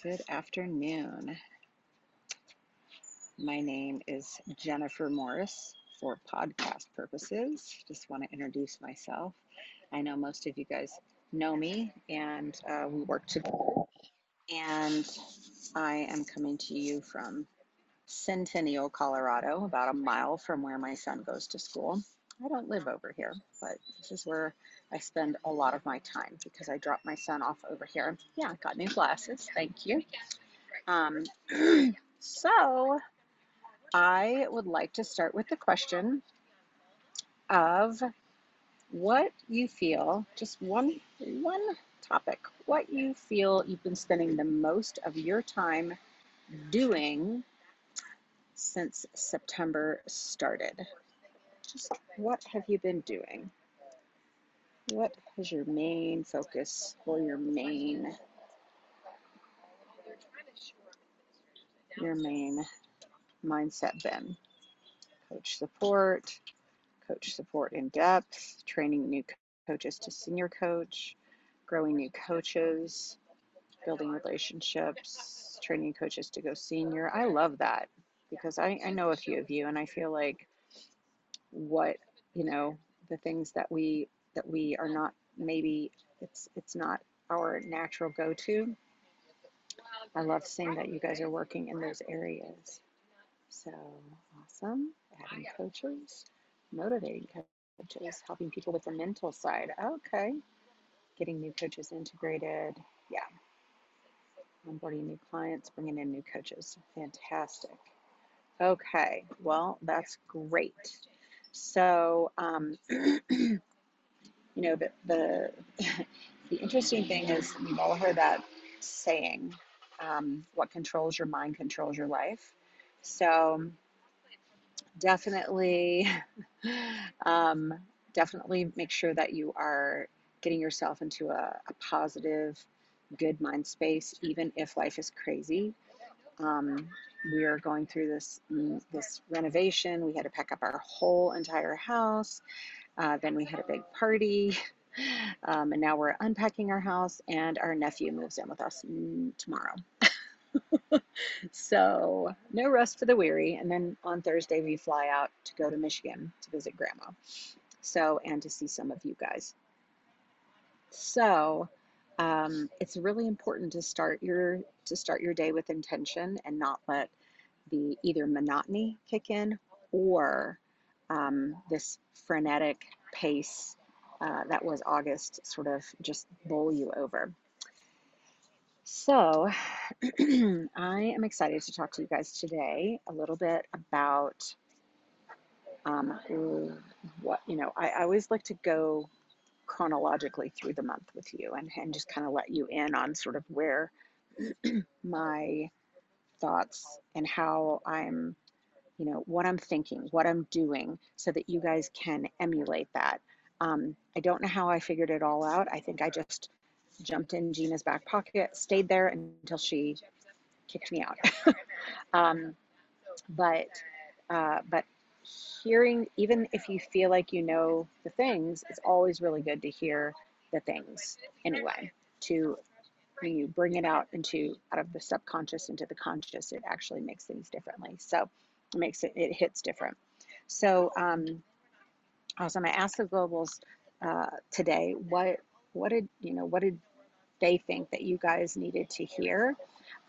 Good afternoon. My name is Jennifer Morris for podcast purposes. Just want to introduce myself. I know most of you guys know me and uh, we work together. And I am coming to you from Centennial, Colorado, about a mile from where my son goes to school. I don't live over here, but this is where I spend a lot of my time because I drop my son off over here. Yeah, got new glasses. Thank you. Um, so I would like to start with the question of what you feel, just one one topic, what you feel you've been spending the most of your time doing since September started. Just what have you been doing? What has your main focus or your main your main mindset been? Coach support, coach support in depth, training new coaches to senior coach, growing new coaches, building relationships, training coaches to go senior. I love that because I, I know a few of you and I feel like what, you know, the things that we that we are not maybe it's it's not our natural go-to. I love seeing that you guys are working in those areas. So awesome. Adding coaches, motivating coaches, helping people with the mental side. Okay. Getting new coaches integrated. Yeah. Onboarding new clients, bringing in new coaches. Fantastic. Okay. Well, that's great. So, um, you know, the, the, the interesting thing is we've all heard that saying, um, what controls your mind controls your life. So definitely, um, definitely make sure that you are getting yourself into a, a positive, good mind space, even if life is crazy. Um, we are going through this this renovation. We had to pack up our whole entire house. Uh, then we had a big party. Um, and now we're unpacking our house, and our nephew moves in with us tomorrow. so, no rest for the weary. And then on Thursday, we fly out to go to Michigan to visit grandma. So, and to see some of you guys. So, um, it's really important to start your to start your day with intention and not let the either monotony kick in or um, this frenetic pace uh, that was August sort of just bowl you over. So, I am excited to talk to you guys today a little bit about um, what, you know, I, I always like to go chronologically through the month with you and, and just kind of let you in on sort of where my thoughts and how I'm you know, what I'm thinking, what I'm doing, so that you guys can emulate that. Um, I don't know how I figured it all out. I think I just jumped in Gina's back pocket, stayed there until she kicked me out. um, but uh, but hearing, even if you feel like you know the things, it's always really good to hear the things anyway. To when you bring it out into out of the subconscious into the conscious, it actually makes things differently. So it makes it, it hits different. So, um, awesome. I asked the globals uh, today, what, what did, you know, what did they think that you guys needed to hear?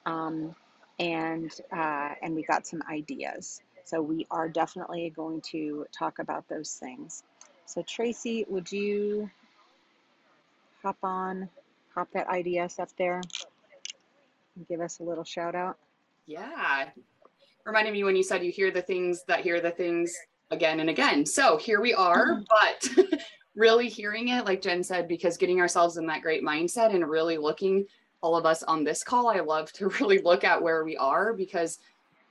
Um, and, uh, and we got some ideas. So we are definitely going to talk about those things. So Tracy, would you hop on, hop that IDS up there and give us a little shout out? Yeah, reminded me when you said you hear the things that hear the things again and again. So here we are, mm-hmm. but really hearing it, like Jen said, because getting ourselves in that great mindset and really looking, all of us on this call, I love to really look at where we are because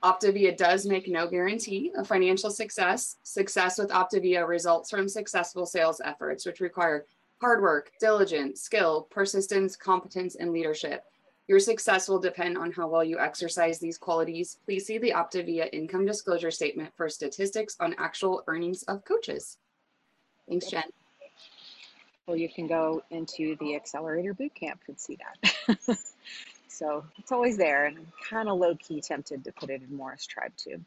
Optavia does make no guarantee of financial success. Success with Optavia results from successful sales efforts, which require hard work, diligence, skill, persistence, competence, and leadership. Your success will depend on how well you exercise these qualities. Please see the Optavia income disclosure statement for statistics on actual earnings of coaches. Thanks, Jen. Well, you can go into the Accelerator Bootcamp and see that. So it's always there, and I'm kind of low key tempted to put it in Morris Tribe too.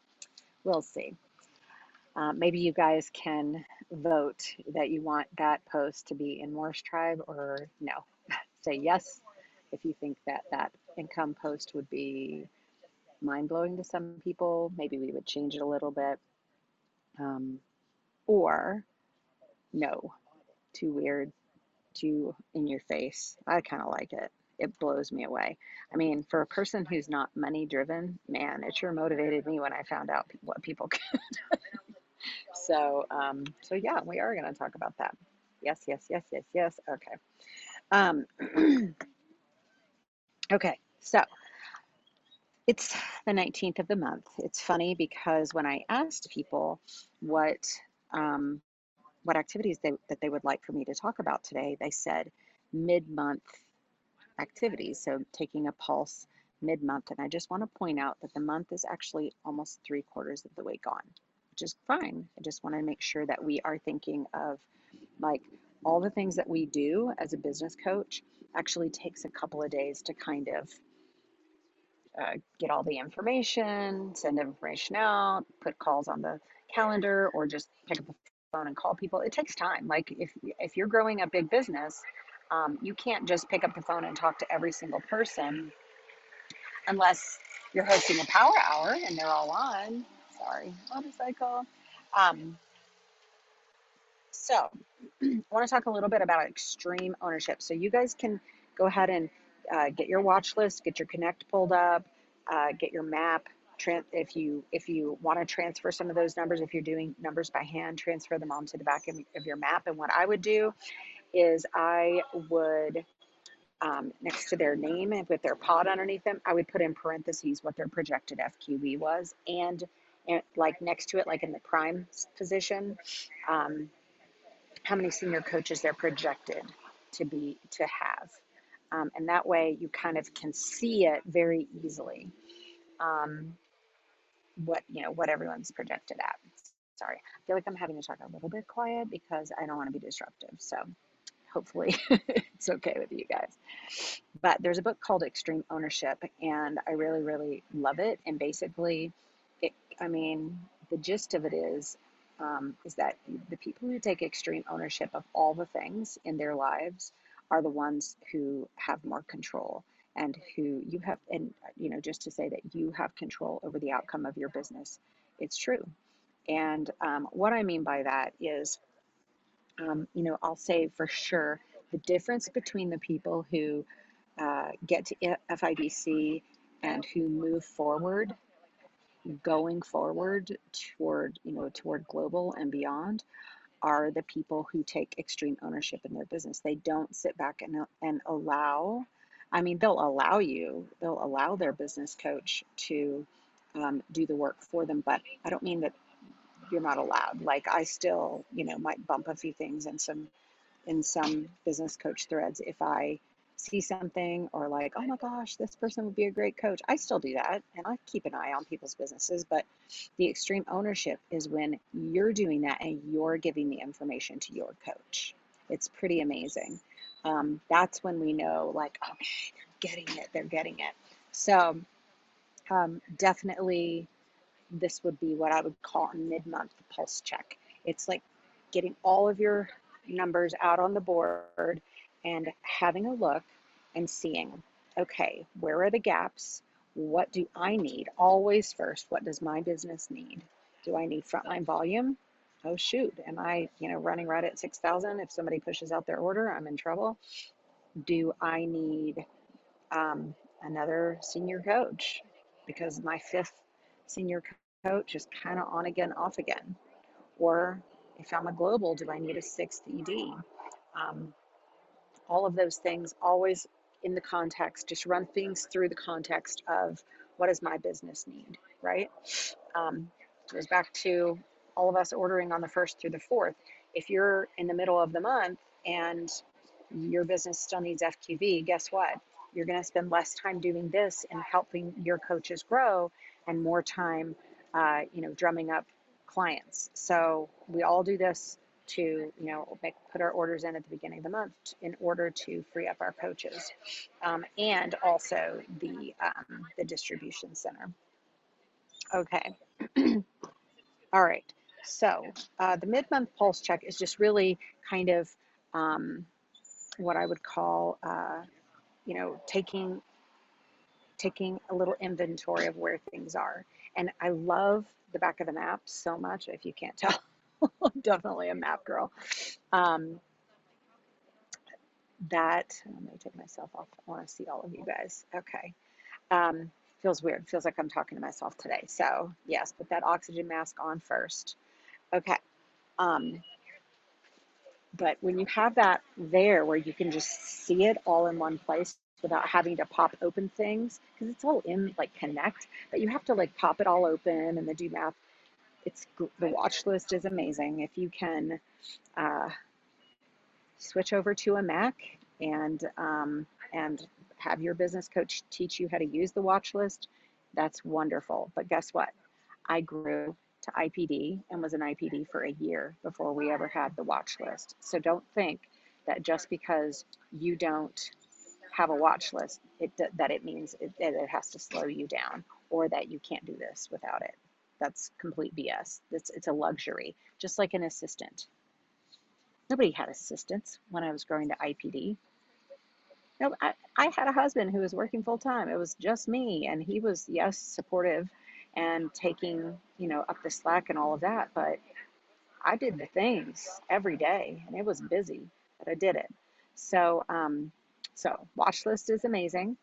We'll see. Uh, maybe you guys can vote that you want that post to be in Morris Tribe or no. Say yes if you think that that income post would be mind blowing to some people. Maybe we would change it a little bit. Um, or no, too weird, too in your face. I kind of like it. It blows me away. I mean, for a person who's not money driven, man, it sure motivated me when I found out what people could. so, um, so yeah, we are going to talk about that. Yes, yes, yes, yes, yes. Okay. Um, okay. So it's the 19th of the month. It's funny because when I asked people what um, what activities they, that they would like for me to talk about today, they said mid-month activities. So taking a pulse mid-month, and I just want to point out that the month is actually almost three quarters of the way gone, which is fine. I just want to make sure that we are thinking of like all the things that we do as a business coach actually takes a couple of days to kind of uh, get all the information, send information out, put calls on the calendar, or just pick up the phone and call people. It takes time. Like if if you're growing a big business, um, you can't just pick up the phone and talk to every single person unless you're hosting a power hour and they're all on. Sorry, motorcycle. Um, so I want to talk a little bit about extreme ownership. So you guys can go ahead and uh, get your watch list, get your connect pulled up, uh, get your map. if you if you want to transfer some of those numbers, if you're doing numbers by hand, transfer them onto the back of, of your map. And what I would do is I would um, next to their name and with their pod underneath them, I would put in parentheses what their projected FQV was, and, and like next to it, like in the prime position, um, how many senior coaches they're projected to be to have. Um, and that way you kind of can see it very easily um, what you know what everyone's projected at. Sorry. I feel like i'm having to talk a little bit quiet because i don't want to be disruptive so hopefully it's okay with you guys. But there's a book called extreme ownership and i really really love it. And basically it i mean the gist of it is um, is that the people who take extreme ownership of all the things in their lives are the ones who have more control and who you have and you know just to say that you have control over the outcome of your business it's true. And um, what i mean by that is um, you know i'll say for sure the difference between the people who uh, get to fibc and who move forward going forward toward you know toward global and beyond are the people who take extreme ownership in their business. They don't sit back and, and allow, I mean, they'll allow you, they'll allow their business coach to um, do the work for them, but I don't mean that you're not allowed. Like I still, you know, might bump a few things in some in some business coach threads if I see something or like, oh my gosh, this person would be a great coach. I still do that and I keep an eye on people's businesses, but the extreme ownership is when you're doing that and you're giving the information to your coach. It's pretty amazing. Um, that's when we know, like, okay, they're getting it, they're getting it. So, um, definitely, this would be what I would call a mid month pulse check. It's like getting all of your numbers out on the board and having a look and seeing, okay, where are the gaps? What do I need? Always first, what does my business need? Do I need frontline volume? Oh shoot, am I, you know, running right at 6,000? If somebody pushes out their order, I'm in trouble. Do I need um, another senior coach? Because my fifth senior coach is kind of on again, off again. Or if I'm a global, do I need a sixth ED? Um, all of those things always in the context, just run things through the context of what does my business need, right? Um, goes back to all of us ordering on the first through the fourth. If you're in the middle of the month and your business still needs FQV, guess what? You're going to spend less time doing this and helping your coaches grow and more time, uh, you know, drumming up clients. So we all do this to, you know, make, put our orders in at the beginning of the month in order to free up our coaches, um, and also the um, the distribution center. Okay. All right. So uh, the mid-month pulse check is just really kind of um, what I would call, uh, you know, taking taking a little inventory of where things are. And I love the back of the map so much. If you can't tell, I'm definitely a map girl. Um, that let me take myself off. I want to see all of you guys. Okay. Um, feels weird. Feels like I'm talking to myself today. So yes, put that oxygen mask on first. Okay. Um, but when you have that there where you can just see it all in one place without having to pop open things, because it's all in like connect, but you have to like pop it all open and then do math. It's the watch list is amazing. If you can uh, switch over to a Mac and um, and have your business coach teach you how to use the watch list, that's wonderful. But guess what? I grew to IPD and was an IPD for a year before we ever had the watch list. So don't think that just because you don't have a watch list, it, that it means it, that it has to slow you down or that you can't do this without it. That's complete BS. It's, it's a luxury, just like an assistant. Nobody had assistants when I was growing to IPD. No, I, I had a husband who was working full time. It was just me, and he was, yes, supportive and taking, you know, up the slack and all of that. But I did the things every day and it was busy, but I did it. So, um, so watch list is amazing.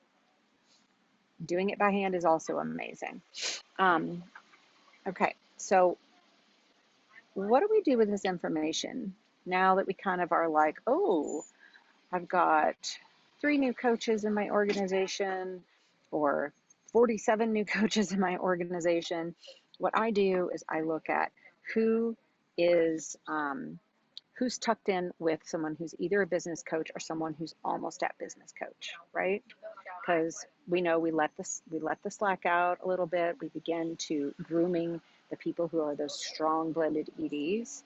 Doing it by hand is also amazing. Um, okay, so what do we do with this information now that we kind of are like, oh, I've got three new coaches in my organization, or 47 new coaches in my organization. What I do is I look at who is um, who's tucked in with someone who's either a business coach or someone who's almost at business coach, right? Because we know we let this we let the slack out a little bit. We begin to grooming the people who are those strong blended EDs,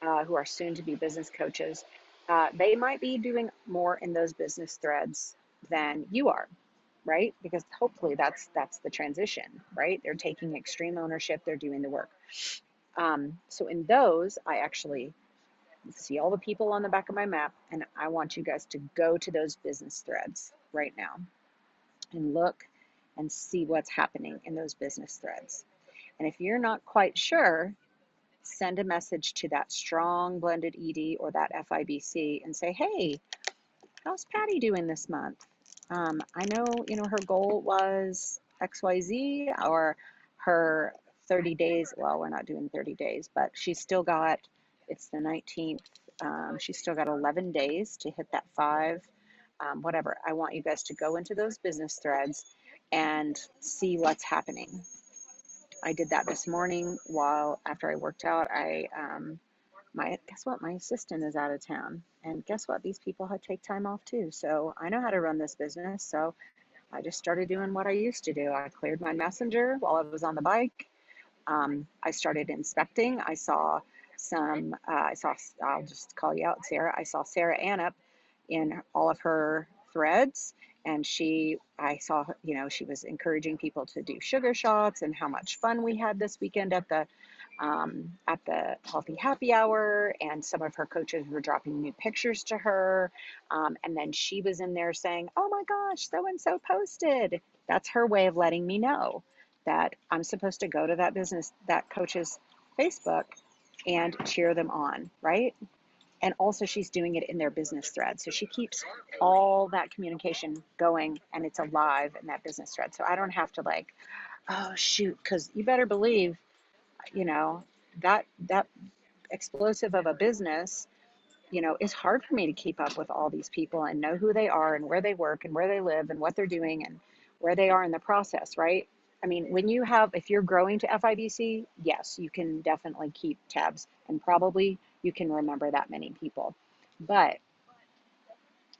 uh, who are soon to be business coaches. Uh, they might be doing more in those business threads than you are right because hopefully that's that's the transition right they're taking extreme ownership they're doing the work um, so in those i actually see all the people on the back of my map and i want you guys to go to those business threads right now and look and see what's happening in those business threads and if you're not quite sure send a message to that strong blended ed or that fibc and say hey how's patty doing this month um, I know, you know, her goal was XYZ or her 30 days. Well, we're not doing 30 days, but she's still got, it's the 19th. Um, she's still got 11 days to hit that five, um, whatever. I want you guys to go into those business threads and see what's happening. I did that this morning while after I worked out. I um, my guess what my assistant is out of town and guess what these people had take time off too so i know how to run this business so i just started doing what i used to do i cleared my messenger while i was on the bike um, i started inspecting i saw some uh, i saw i'll just call you out sarah i saw sarah annup in all of her threads and she i saw you know she was encouraging people to do sugar shots and how much fun we had this weekend at the um, at the Healthy Happy Hour, and some of her coaches were dropping new pictures to her. Um, and then she was in there saying, Oh my gosh, so and so posted. That's her way of letting me know that I'm supposed to go to that business, that coach's Facebook and cheer them on, right? And also, she's doing it in their business thread. So she keeps all that communication going and it's alive in that business thread. So I don't have to, like, oh, shoot, because you better believe you know that that explosive of a business you know it's hard for me to keep up with all these people and know who they are and where they work and where they live and what they're doing and where they are in the process right i mean when you have if you're growing to fibc yes you can definitely keep tabs and probably you can remember that many people but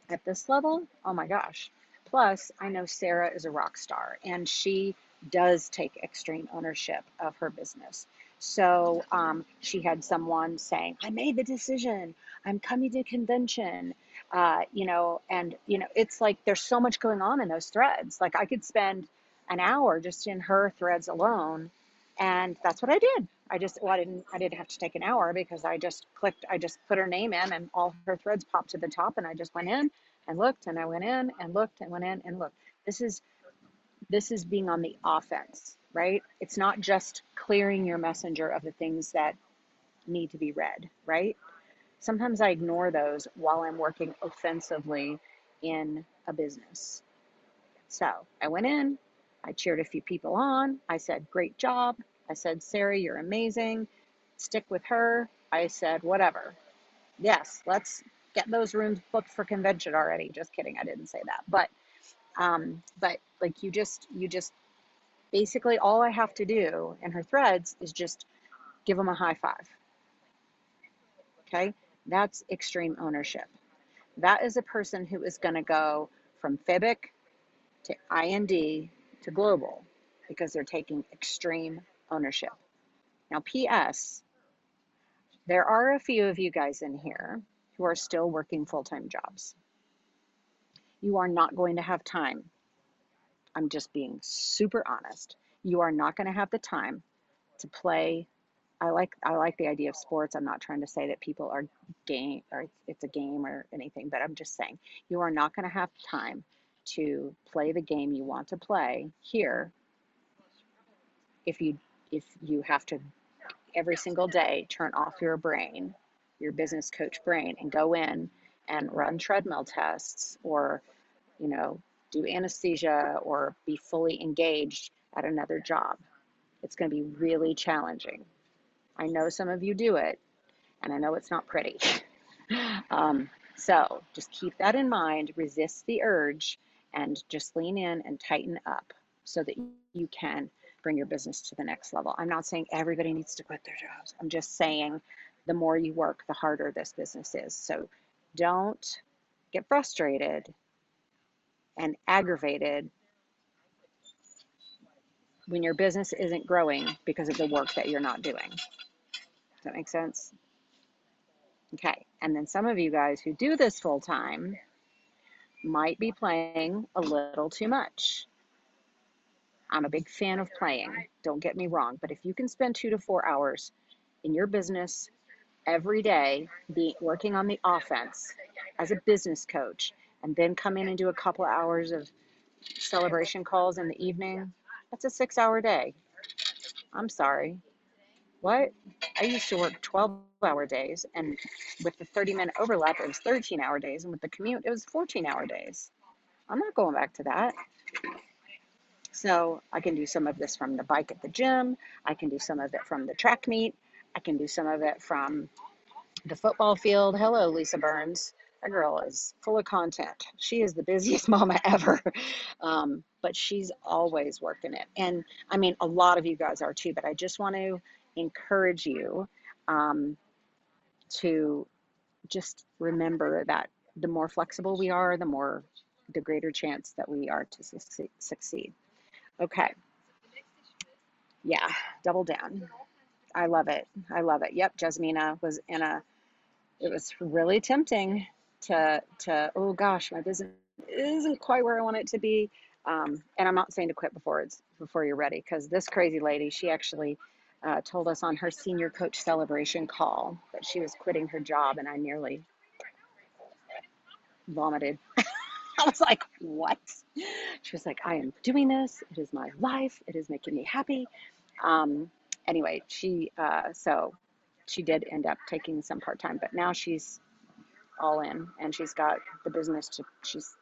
at this level oh my gosh plus i know sarah is a rock star and she does take extreme ownership of her business. So um, she had someone saying, I made the decision. I'm coming to convention. Uh, you know, and, you know, it's like there's so much going on in those threads. Like I could spend an hour just in her threads alone. And that's what I did. I just, well, I didn't, I didn't have to take an hour because I just clicked, I just put her name in and all her threads popped to the top and I just went in and looked and I went in and looked and went in and looked. This is this is being on the offense, right? It's not just clearing your messenger of the things that need to be read, right? Sometimes I ignore those while I'm working offensively in a business. So I went in, I cheered a few people on, I said, Great job. I said, Sarah, you're amazing. Stick with her. I said, Whatever. Yes, let's get those rooms booked for convention already. Just kidding, I didn't say that. But um, but like you just you just basically all I have to do in her threads is just give them a high five. Okay, that's extreme ownership. That is a person who is going to go from FIBC to IED to global because they're taking extreme ownership. Now, P.S. There are a few of you guys in here who are still working full time jobs. You are not going to have time I'm just being super honest. You are not going to have the time to play. I like I like the idea of sports. I'm not trying to say that people are game or it's a game or anything, but I'm just saying you are not going to have time to play the game you want to play here if you if you have to every single day turn off your brain, your business coach brain and go in and run treadmill tests or you know do anesthesia or be fully engaged at another job. It's going to be really challenging. I know some of you do it, and I know it's not pretty. um, so just keep that in mind, resist the urge, and just lean in and tighten up so that you can bring your business to the next level. I'm not saying everybody needs to quit their jobs. I'm just saying the more you work, the harder this business is. So don't get frustrated and aggravated when your business isn't growing because of the work that you're not doing. Does that make sense? Okay. And then some of you guys who do this full time might be playing a little too much. I'm a big fan of playing, don't get me wrong, but if you can spend two to four hours in your business every day, be working on the offense as a business coach, and then come in and do a couple of hours of celebration calls in the evening, that's a six hour day. I'm sorry. What? I used to work 12 hour days, and with the 30 minute overlap, it was 13 hour days, and with the commute, it was 14 hour days. I'm not going back to that. So I can do some of this from the bike at the gym. I can do some of it from the track meet. I can do some of it from the football field. Hello, Lisa Burns. That girl is full of content. She is the busiest mama ever. Um, but she's always working it. And I mean, a lot of you guys are too, but I just want to encourage you um, to just remember that the more flexible we are, the more, the greater chance that we are to succeed. Okay. Yeah, double down. I love it. I love it. Yep, Jasmina was in a, it was really tempting to to oh gosh, my business isn't quite where I want it to be. Um, and I'm not saying to quit before it's before you're ready, because this crazy lady, she actually uh, told us on her senior coach celebration call that she was quitting her job, and I nearly vomited. I was like, what? She was like, I am doing this. It is my life. It is making me happy. Um, anyway, she, uh, so she did end up taking some part time, but now she's all in and she's got the business to she's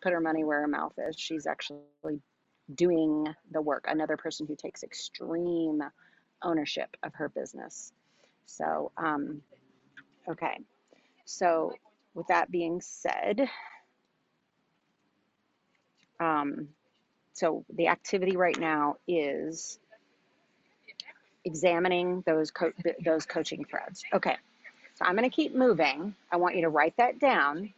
put her money where her mouth is she's actually doing the work another person who takes extreme ownership of her business. So um, okay. So with that being said um, so the activity right now is examining those co- those coaching threads. Okay so I'm going to keep moving. I want you to write that down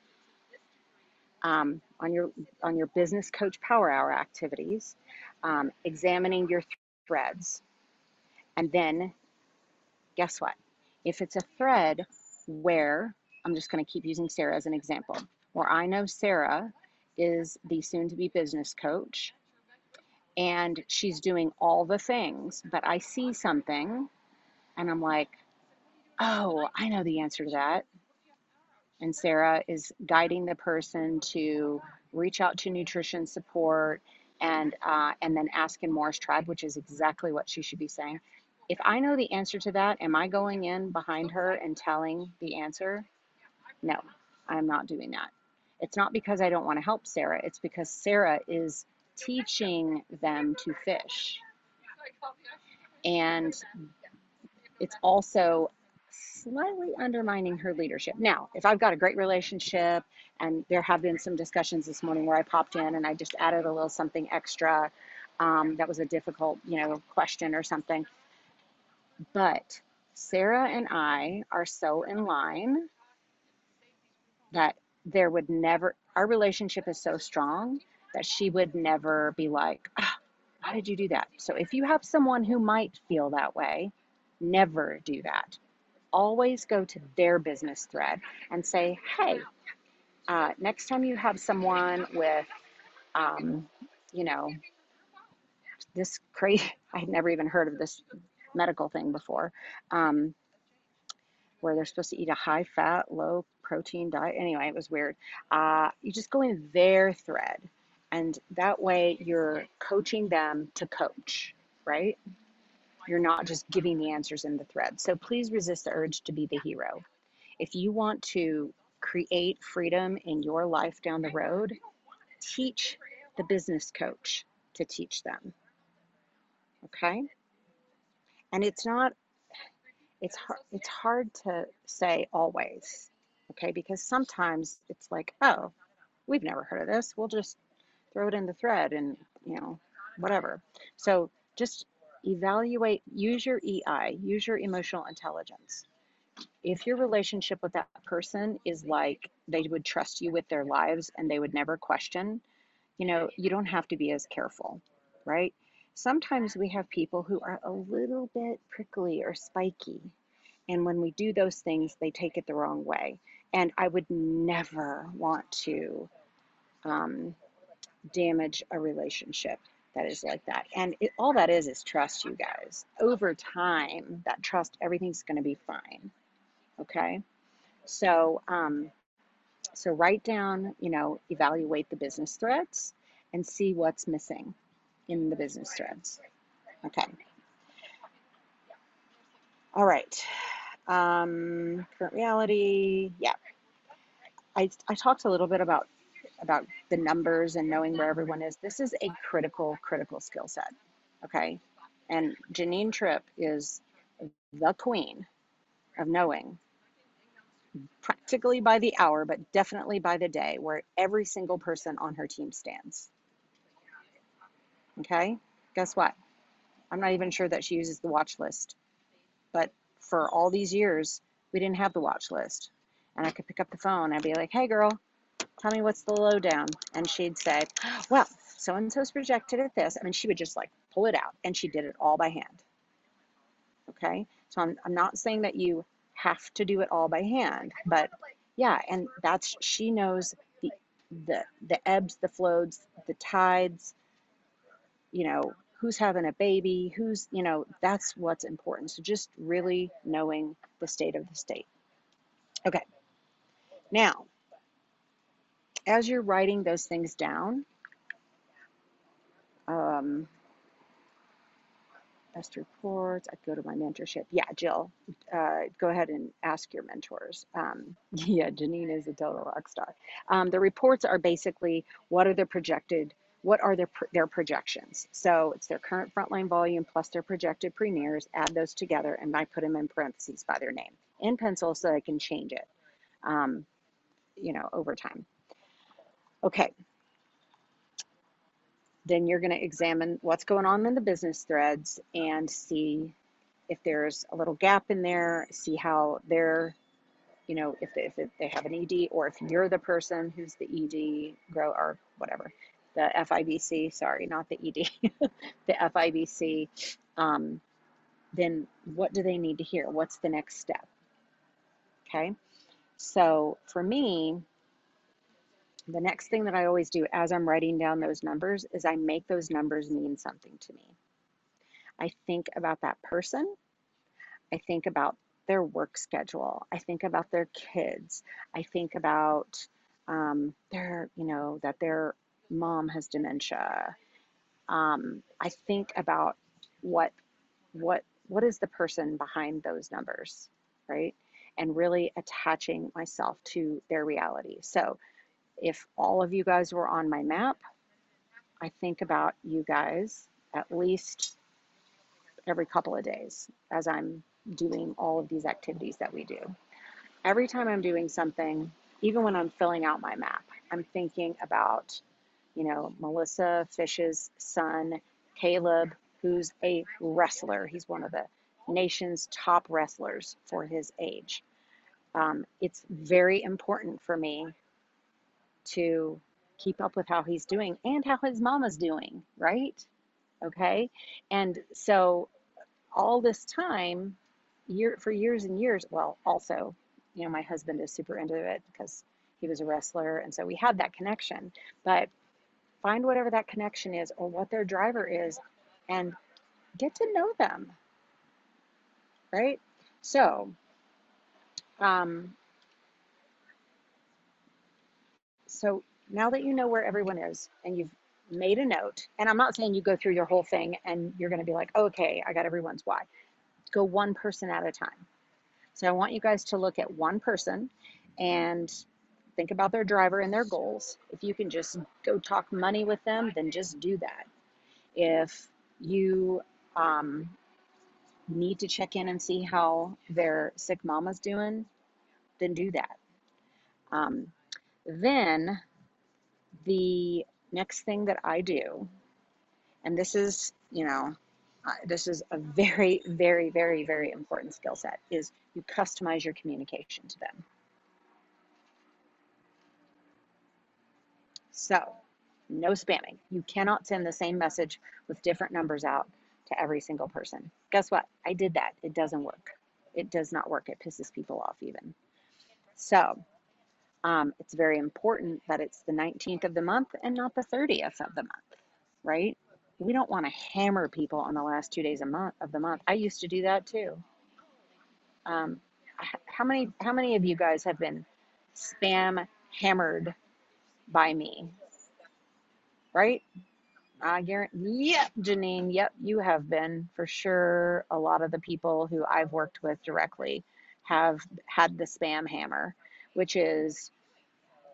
um, on your on your business coach power hour activities, um, examining your th- threads. And then guess what? If it's a thread where, I'm just going to keep using Sarah as an example, where I know Sarah is the soon to be business coach and she's doing all the things, but I see something and I'm like, oh, I know the answer to that. And Sarah is guiding the person to reach out to nutrition support and uh, and then ask in Morris Tribe, which is exactly what she should be saying. If I know the answer to that, am I going in behind her and telling the answer? No, I'm not doing that. It's not because I don't want to help Sarah. It's because Sarah is teaching them to fish. And it's also slightly undermining her leadership. Now, if I've got a great relationship and there have been some discussions this morning where I popped in and I just added a little something extra um, that was a difficult, you know, question or something. But Sarah and I are so in line that there would never, our relationship is so strong that she would never be like, oh, why did you do that? So if you have someone who might feel that way, never do that. Always go to their business thread and say, hey, uh, next time you have someone with, um, you know, this crazy, I had never even heard of this medical thing before, um, where they're supposed to eat a high fat, low protein diet. Anyway, it was weird. Uh, you just go in their thread, and that way you're coaching them to coach, right? You're not just giving the answers in the thread. So please resist the urge to be the hero. If you want to create freedom in your life down the road, teach the business coach to teach them. Okay? And it's not it's hard it's hard to say always. Okay? Because sometimes it's like, "Oh, we've never heard of this. We'll just throw it in the thread and, you know, whatever." So, just evaluate use your EI, use your emotional intelligence if your relationship with that person is like they would trust you with their lives and they would never question, you know, you don't have to be as careful, right? Sometimes we have people who are a little bit prickly or spiky. And when we do those things, they take it the wrong way. And I would never want to um, damage a relationship that is like that. And it, all that is is trust, you guys. Over time, that trust, everything's going to be fine. Okay. So, um, so write down, you know, evaluate the business threads and see what's missing in the business threads. Okay. All right. Um, current reality. Yeah. I, I talked a little bit about about the numbers and knowing where everyone is. This is a critical, critical skill set. Okay. And Janine Tripp is the queen of knowing practically by the hour, but definitely by the day, where every single person on her team stands. Okay, guess what? I'm not even sure that she uses the watch list, but for all these years, we didn't have the watch list. And I could pick up the phone and be like, hey, girl, tell me what's the lowdown. And she'd say, well, so and so's projected at this. I mean, she would just like pull it out, and she did it all by hand. Okay, so I'm, I'm not saying that you have to do it all by hand. But yeah, and that's she knows the the the ebbs, the flows, the tides, you know, who's having a baby, who's, you know, that's what's important. So just really knowing the state of the state. Okay. Now, as you're writing those things down, um, best reports. I go to my mentorship. Yeah, Jill, uh, go ahead and ask your mentors. Um, yeah, Janine is a total rock star. Um, the reports are basically what are their projected, what are their their projections. So it's their current frontline volume plus their projected premieres. Add those together, and I put them in parentheses by their name in pencil so I can change it. Um, you know, over time. Okay, then you're going to examine what's going on in the business threads and see if there's a little gap in there, see how they're, you know, if they, if they have an ED or if you're the person who's the ED grow or whatever, the FIBC, sorry, not the ED, the FIBC, um, then what do they need to hear? What's the next step? Okay. So for me, the next thing that I always do as I'm writing down those numbers is I make those numbers mean something to me. I think about that person. I think about their work schedule. I think about their kids. I think about um, their, you know, that their mom has dementia. Um, I think about what, what, what is the person behind those numbers, right? And really attaching myself to their reality. So if all of you guys were on my map, I think about you guys at least every couple of days as I'm doing all of these activities that we do. Every time I'm doing something, even when I'm filling out my map, I'm thinking about, you know, Melissa Fish's son, Caleb, who's a wrestler. He's one of the nation's top wrestlers for his age. Um, it's very important for me to keep up with how he's doing and how his mama's doing, right? Okay. And so all this time, year for years and years, well, also, you know, my husband is super into it because he was a wrestler. And so we had that connection. But find whatever that connection is or what their driver is and get to know them. Right? So, um, so now that you know where everyone is and you've made a note, and I'm not saying you go through your whole thing and you're going to be like, okay, I got everyone's why. Go one person at a time. So I want you guys to look at one person and think about their driver and their goals. If you can just go talk money with them, then just do that. If you um, need to check in and see how their sick mama's doing, then do that. Um, then the next thing that I do, and this is, you know, uh, this is a very, very, very, very important skill set, is you customize your communication to them. So, no spamming. You cannot send the same message with different numbers out to every single person. Guess what? I did that. It doesn't work. It does not work. It pisses people off even. So, um, it's very important that it's the 19th of the month and not the 30th of the month, right? We don't want to hammer people on the last two days month of the month. I used to do that too. Um, how many how many of you guys have been spam hammered by me? Right? I guarantee. Yep, Janine. Yep, you have been for sure. A lot of the people who I've worked with directly have had the spam hammer which is,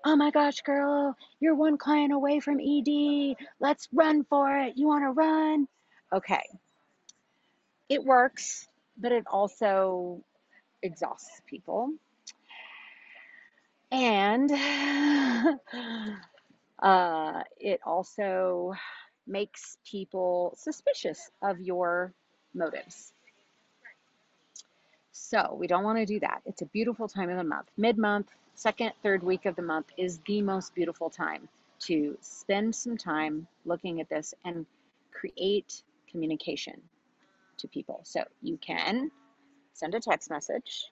oh my gosh, girl, you're one client away from ED. Let's run for it. You want to run? Okay. It works, but it also exhausts people. And uh, it also makes people suspicious of your motives. So we don't want to do that. It's a beautiful time of the month. Mid month, second, third week of the month is the most beautiful time to spend some time looking at this and create communication to people. So you can send a text message,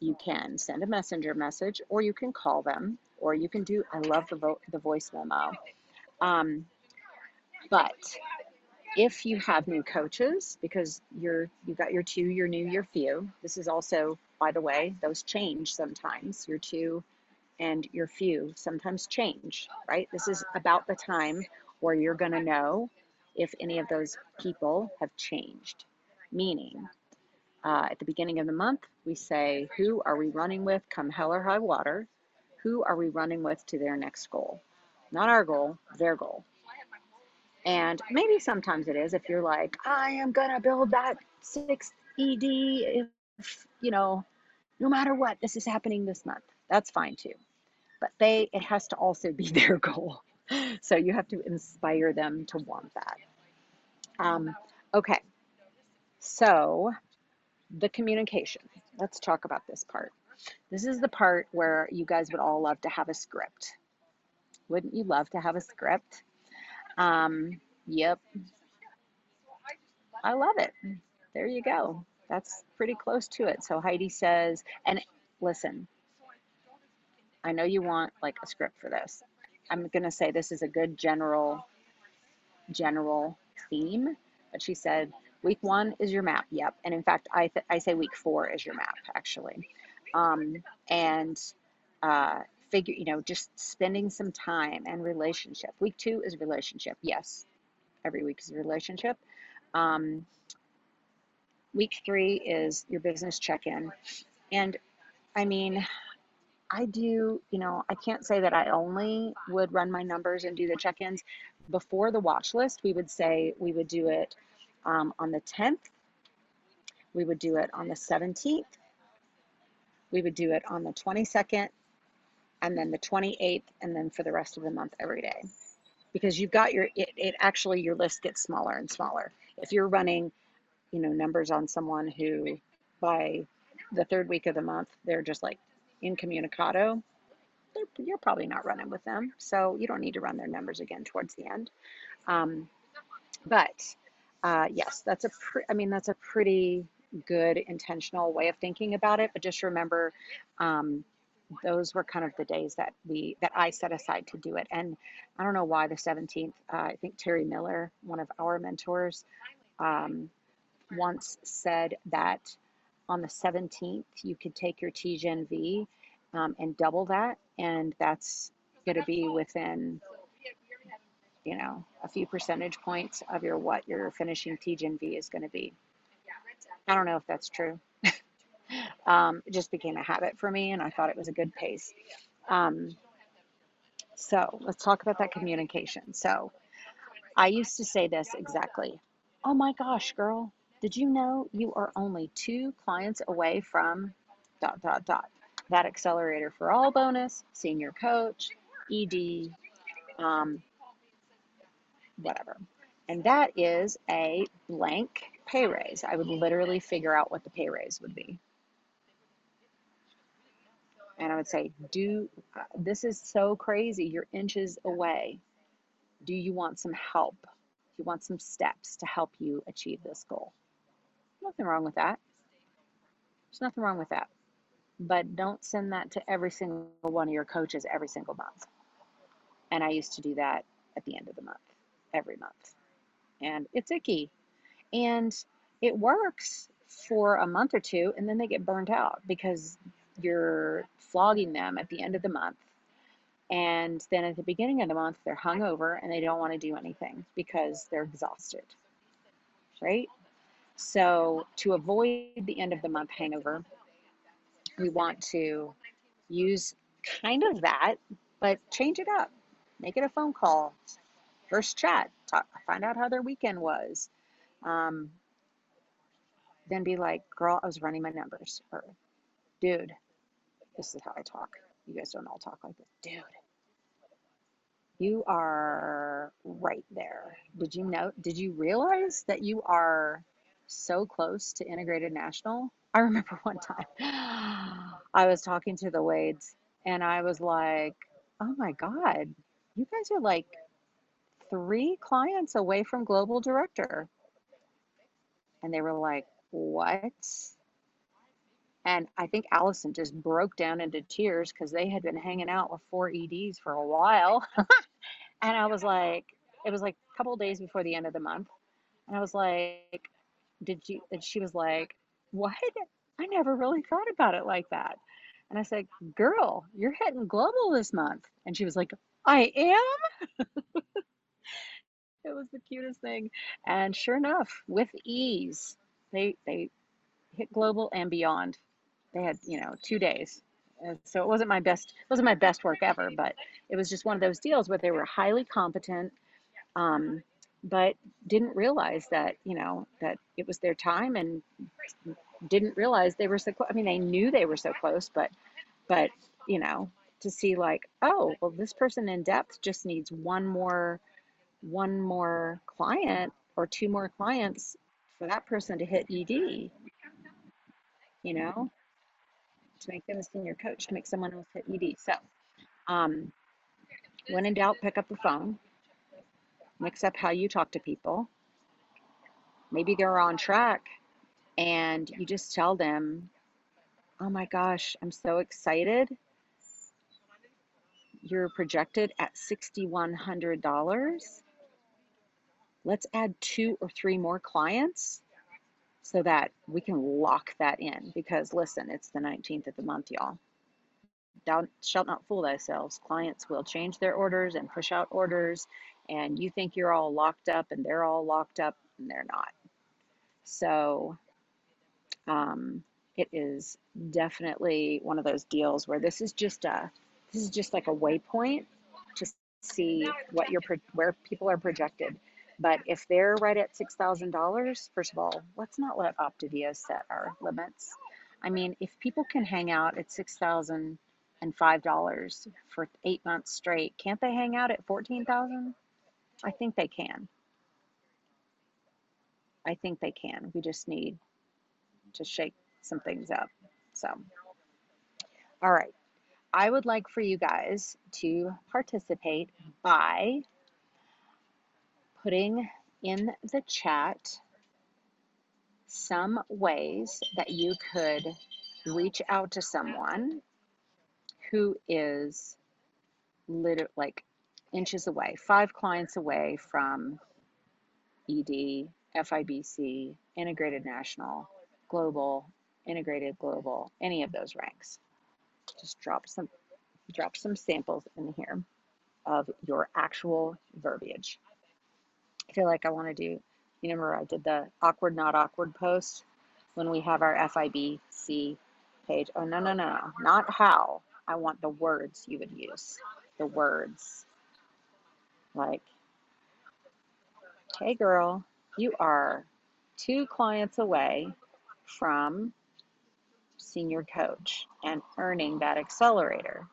you can send a messenger message, or you can call them, or you can do, I love the, vo- the voice memo. Um, but if you have new coaches because you're you got your two your new your few. This is also by the way those change sometimes. Your two and your few sometimes change right? This is about the time where you're going to know if any of those people have changed. Meaning uh, at the beginning of the month we say who are we running with come hell or high water? Who are we running with to their next goal? Not our goal their goal and maybe sometimes it is if you're like, I am going to build that sixth ED if, you know, no matter what, this is happening this month. That's fine too. But they, it has to also be their goal. So you have to inspire them to want that. Um, okay. So the communication. Let's talk about this part. This is the part where you guys would all love to have a script. Wouldn't you love to have a script? Um, yep. I love it. there you go. That's pretty close to it. So Heidi says, and listen, I know you want like a script for this. I'm going to say this is a good general general theme, but she said week 1 is your map. Yep. And in fact, I I say week 4 is your map actually. Um, and uh, figure, you know, just spending some time and relationship. Week 2 is relationship. Yes. Every week is relationship. Um, week 3 is your business check-in. And I mean, I do, you know, I can't say that I only would run my numbers and do the check ins. Before the watch list, we would say we would do it um, on the 10th, we would do it on the 17th, we would do it on the 22nd, and then the 28th, and then for the rest of the month every day. Because you've got your, it, it actually, your list gets smaller and smaller. If you're running, you know, numbers on someone who by the third week of the month, they're just like incommunicado, you're probably not running with them. So you don't need to run their numbers again towards the end. Um, but uh, yes, that's a, pre- I mean, that's a pretty good intentional way of thinking about it. But just remember, um, those were kind of the days that we that I set aside to do it. And I don't know why the 17th. Uh, I think Terry Miller, one of our mentors, um, once said that on the 17th, you could take your TGNV um, and double that, and that's going to be within, you know, a few percentage points of your what your finishing TGNV is going to be. I don't know if that's true. Um, it just became a habit for me, and I thought it was a good pace. Um, so let's talk about that communication. So I used to say this exactly. Oh my gosh, girl, did you know you are only two clients away from dot, dot, dot? That accelerator for all bonus, senior coach, ED, um, whatever. And that is a blank pay raise. I would literally figure out what the pay raise would be. And I would say, do uh, this is so crazy. You're inches away. Do you want some help? Do you want some steps to help you achieve this goal? Nothing wrong with that. There's nothing wrong with that. But don't send that to every single one of your coaches every single month. And I used to do that at the end of the month, every month. And it's icky. And it works for a month or two, and then they get burnt out because you're flogging them at the end of the month. And then at the beginning of the month, they're hungover and they don't want to do anything because they're exhausted. Right? So, to avoid the end of the month hangover, we want to use kind of that, but change it up. Make it a phone call, first chat, talk, find out how their weekend was. Um, then be like, girl, I was running my numbers. Or, dude, this is how I talk. You guys don't all talk like this. Dude, you are right there. Did you know? Did you realize that you are so close to integrated national. I remember one time I was talking to the Wades and I was like, oh my God, you guys are like three clients away from global director. And they were like, what? And I think Allison just broke down into tears because they had been hanging out with four EDs for a while. and I was like, it was like a couple days before the end of the month. And I was like, did you and she was like what? I never really thought about it like that. And i said girl you're hitting global this month. And she was like i am? It was the cutest thing. And sure enough with ease they they hit global and beyond they had you know two days so it wasn't my best it wasn't my best work ever but it was just one of those deals where they were highly competent um, but didn't realize that you know that it was their time and didn't realize they were so close. I mean, they knew they were so close, but but you know to see like oh well this person in depth just needs one more one more client or two more clients for that person to hit ED. You know, to make them a senior coach to make someone else hit ED. So, um, when in doubt, pick up the phone mix up how you talk to people. Maybe they're on track and you just tell them, "Oh my gosh, I'm so excited. You're projected at $6,100. Let's add two or three more clients so that we can lock that in. Because listen, it's the 19th of the month, y'all. Thou shalt not fool thyself. Clients will change their orders and push out orders, and you think you're all locked up and they're all locked up, and they're not. So, um, it is definitely one of those deals where this is just a this is just like a waypoint to see what your where people are projected. But if they're right at six thousand dollars, first of all, let's not let Optavia set our limits. I mean, if people can hang out at six thousand and five dollars for eight months straight, can't they hang out at fourteen thousand? I think they can. I think they can. We just need to shake some things up. So, all right. I would like for you guys to participate by putting in the chat some ways that you could reach out to someone who is literally like inches away, five clients away from ED, FIBC, Integrated National, Global, Integrated Global, any of those ranks. Just drop some drop some samples in here of your actual verbiage. I feel like I want to do, you remember I did the awkward, not awkward post when we have our FIBC page. Oh, no, no, no, not how. I want the words you would use. The words. Like, hey, girl, you are two clients away from senior coach and earning that accelerator.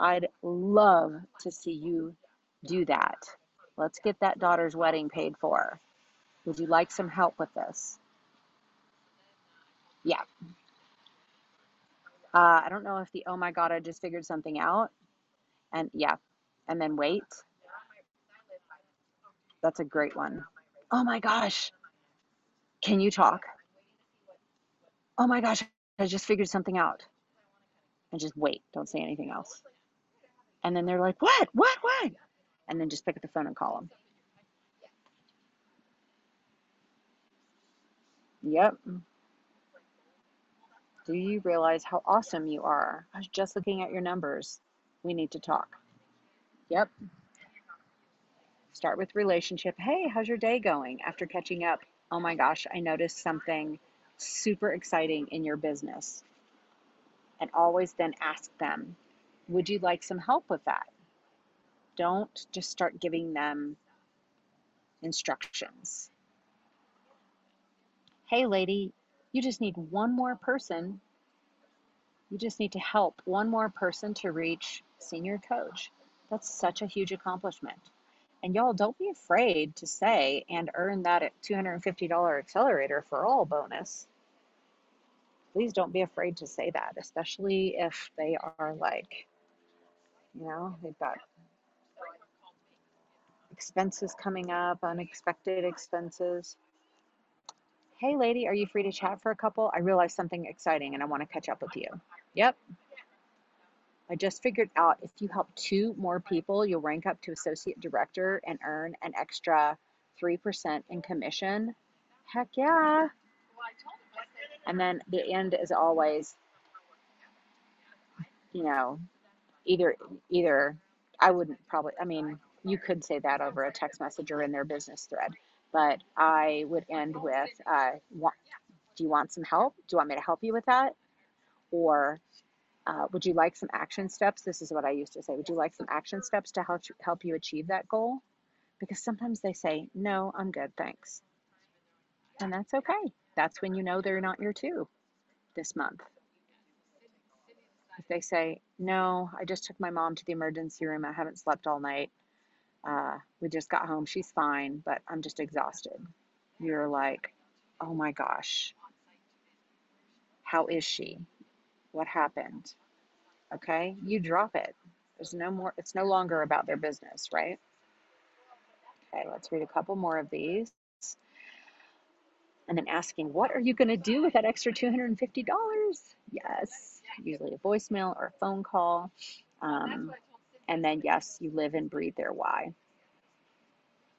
I'd love to see you do that. Let's get that daughter's wedding paid for. Would you like some help with this? Yeah. Uh, I don't know if the oh my God, I just figured something out. And yeah. And then wait. That's a great one. Oh my gosh. Can you talk? Oh my gosh, I just figured something out. And just wait. Don't say anything else. And then they're like, what? What? What? And then just pick up the phone and call them. Yep. Do you realize how awesome you are? I was just looking at your numbers. We need to talk. Yep. Start with relationship. Hey, how's your day going after catching up? Oh my gosh, I noticed something super exciting in your business. And always then ask them, would you like some help with that? Don't just start giving them instructions. Hey, lady, you just need one more person. You just need to help one more person to reach senior coach. That's such a huge accomplishment. And y'all, don't be afraid to say and earn that $250 accelerator for all bonus. Please don't be afraid to say that, especially if they are like, you know, they've got expenses coming up, unexpected expenses. Hey, lady, are you free to chat for a couple? I realized something exciting and I want to catch up with you. Yep, I just figured out if you help two more people, you'll rank up to associate director and earn an extra 3% in commission. Heck yeah. And then the end is always, you know, either, either I wouldn't probably, I mean, you could say that over a text message or in their business thread, but I would end with, uh, do you want some help? Do you want me to help you with that? Or uh, would you like some action steps? This is what I used to say. Would you like some action steps to help help you achieve that goal? Because sometimes they say, no, I'm good, thanks. And that's okay. That's when you know they're not your two this month. If they say, no, I just took my mom to the emergency room, I haven't slept all night, uh, we just got home, she's fine, but I'm just exhausted. You're like, oh my gosh, how is she? what happened. Okay, you drop it. There's no more, it's no longer about their business, right? Okay, let's read a couple more of these. and then asking, What are you going to do with that extra $250? Yes, usually a voicemail or a phone call. Um, and then, yes, you live and breathe their why.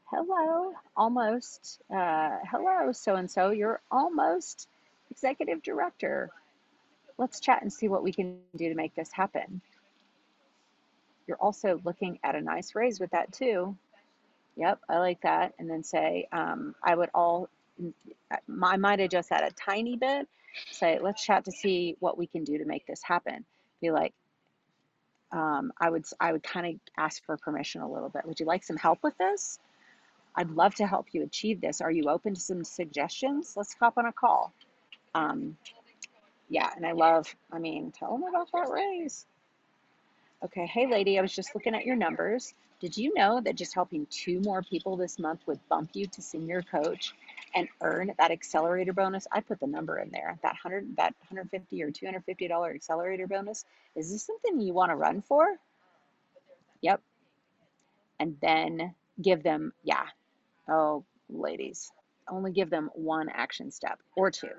Hello, almost. Uh, hello, so and so. You're almost executive director. Let's chat and see what we can do to make this happen. You're also looking at a nice raise with that too. Yep, I like that. And then say, um, I would all, I might adjust that a tiny bit. Say, let's chat to see what we can do to make this happen. Be like, um, I would, I would kind of ask for permission a little bit. Would you like some help with this? I'd love to help you achieve this. Are you open to some suggestions? Let's hop on a call. Um, yeah, and I love, I mean, tell them about that raise. Okay, hey lady, I was just looking at your numbers. Did you know that just helping two more people this month would bump you to senior coach and earn that accelerator bonus? I put the number in there. That 100 that 150 or 250 dollar accelerator bonus. Is this something you want to run for? Yep. And then give them, yeah. Oh, ladies, only give them one action step or two,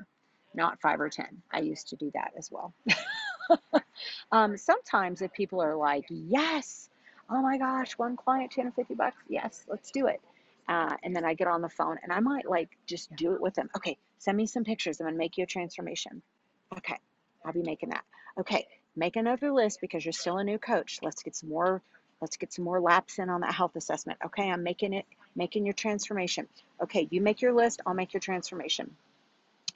not five or 10. I used to do that as well. um, sometimes if people are like, yes, oh my gosh, one client, 250 bucks, yes, let's do it. Uh, and then I get on the phone and I might like just do it with them. Okay, send me some pictures. I'm gonna make you a transformation. Okay, I'll be making that. Okay, make another list because you're still a new coach. Let's get some more. Let's get some more laps in on that health assessment. Okay, I'm making it, making your transformation. Okay, you make your list. I'll make your transformation.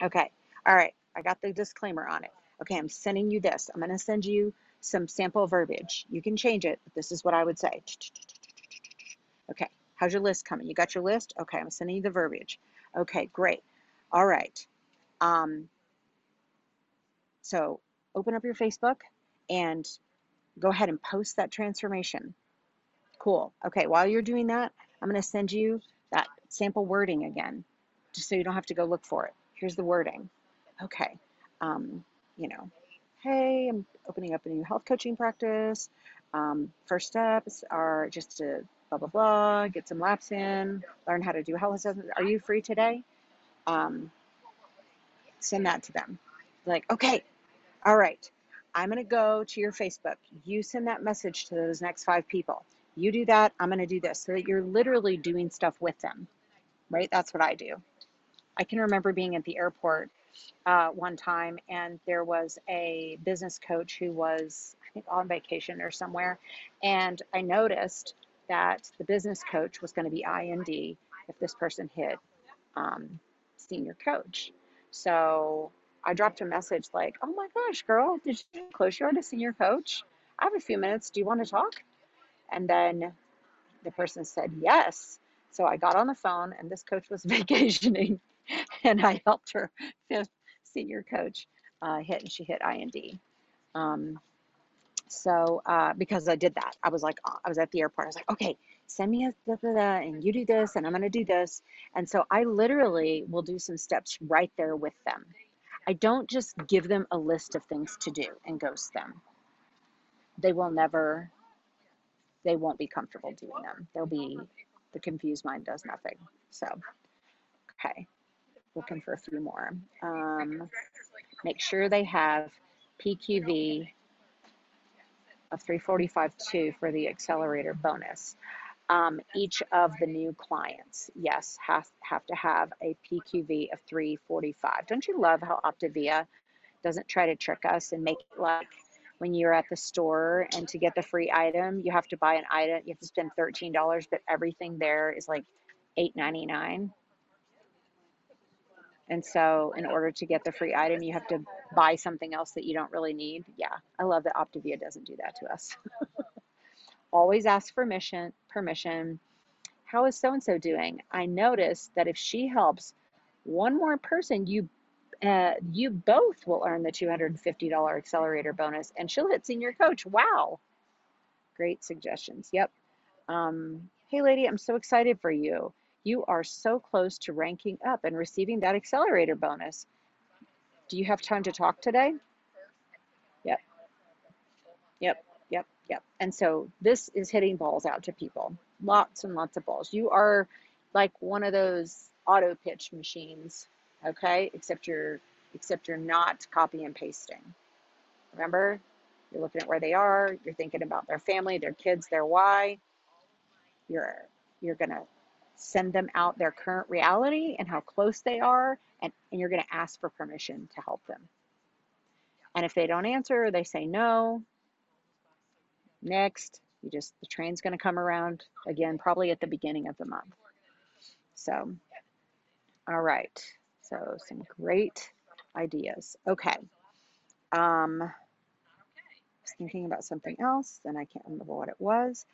Okay, all right. I got the disclaimer on it okay, I'm sending you this. I'm to send you some sample verbiage. You can change it, but this is what I would say. Okay, how's your list coming? You got your list? Okay, I'm sending you the verbiage. Okay, great. All right. Um, so open up your Facebook and go ahead and post that transformation. Cool. Okay, while you're doing that, I'm going to send you that sample wording again, just so you don't have to go look for it. Here's the wording. Okay. Um, you know, hey, I'm opening up a new health coaching practice. Um, first steps are just to blah, blah, blah, get some laps in, learn how to do health assessment. Are you free today? Um, send that to them. Like, okay, all right, I'm going to go to your Facebook. You send that message to those next five people. You do that, I'm going to do this. So that you're literally doing stuff with them, right? That's what I do. I can remember being at the airport uh, one time, and there was a business coach who was, I think, on vacation or somewhere. And I noticed that the business coach was going to be IND if this person hit um, senior coach. So I dropped a message like, oh my gosh, girl, did you close your to senior coach? I have a few minutes. Do you want to talk? And then the person said yes. So I got on the phone, and this coach was vacationing. and I helped her fifth senior coach uh, hit, and she hit IND. Um, so uh, because I did that, I was like, I was at the airport. I was like, okay, send me a da, da, da, and you do this, and I'm going to do this. And so I literally will do some steps right there with them. I don't just give them a list of things to do and ghost them. They will never, they won't be comfortable doing them. They'll be, the confused mind does nothing. So, okay looking for a few more. Um, make sure they have PQV of 345.2 for the accelerator bonus. Um, each of the new clients, yes, have, have to have a PQV of 345. Don't you love how Optavia doesn't try to trick us and make it like when you're at the store and to get the free item, you have to buy an item, you have to spend $13, but everything there is like $8.99. And so, in order to get the free item, you have to buy something else that you don't really need. Yeah, I love that Optavia doesn't do that to us. Always ask for permission. Permission. How is so and so doing? I noticed that if she helps one more person, you uh, you both will earn the $250 accelerator bonus, and she'll hit senior coach. Wow, great suggestions. Yep. Um, hey, lady, I'm so excited for you. You are so close to ranking up and receiving that accelerator bonus. Do you have time to talk today? Yep. Yep. Yep. Yep. And so this is hitting balls out to people. Lots and lots of balls. You are like one of those auto pitch machines Okay, except you're except you're not copy and pasting. Remember, you're looking at where they are. You're thinking about their family, their kids, their why. You're you're gonna send them out their current reality and how close they are, and, and you're gonna ask for permission to help them. And if they don't answer, they say no. Next, you just the train's gonna come around again, probably at the beginning of the month. So, all right. So some great ideas. Okay. Um, was thinking about something else, and I can't remember what it was.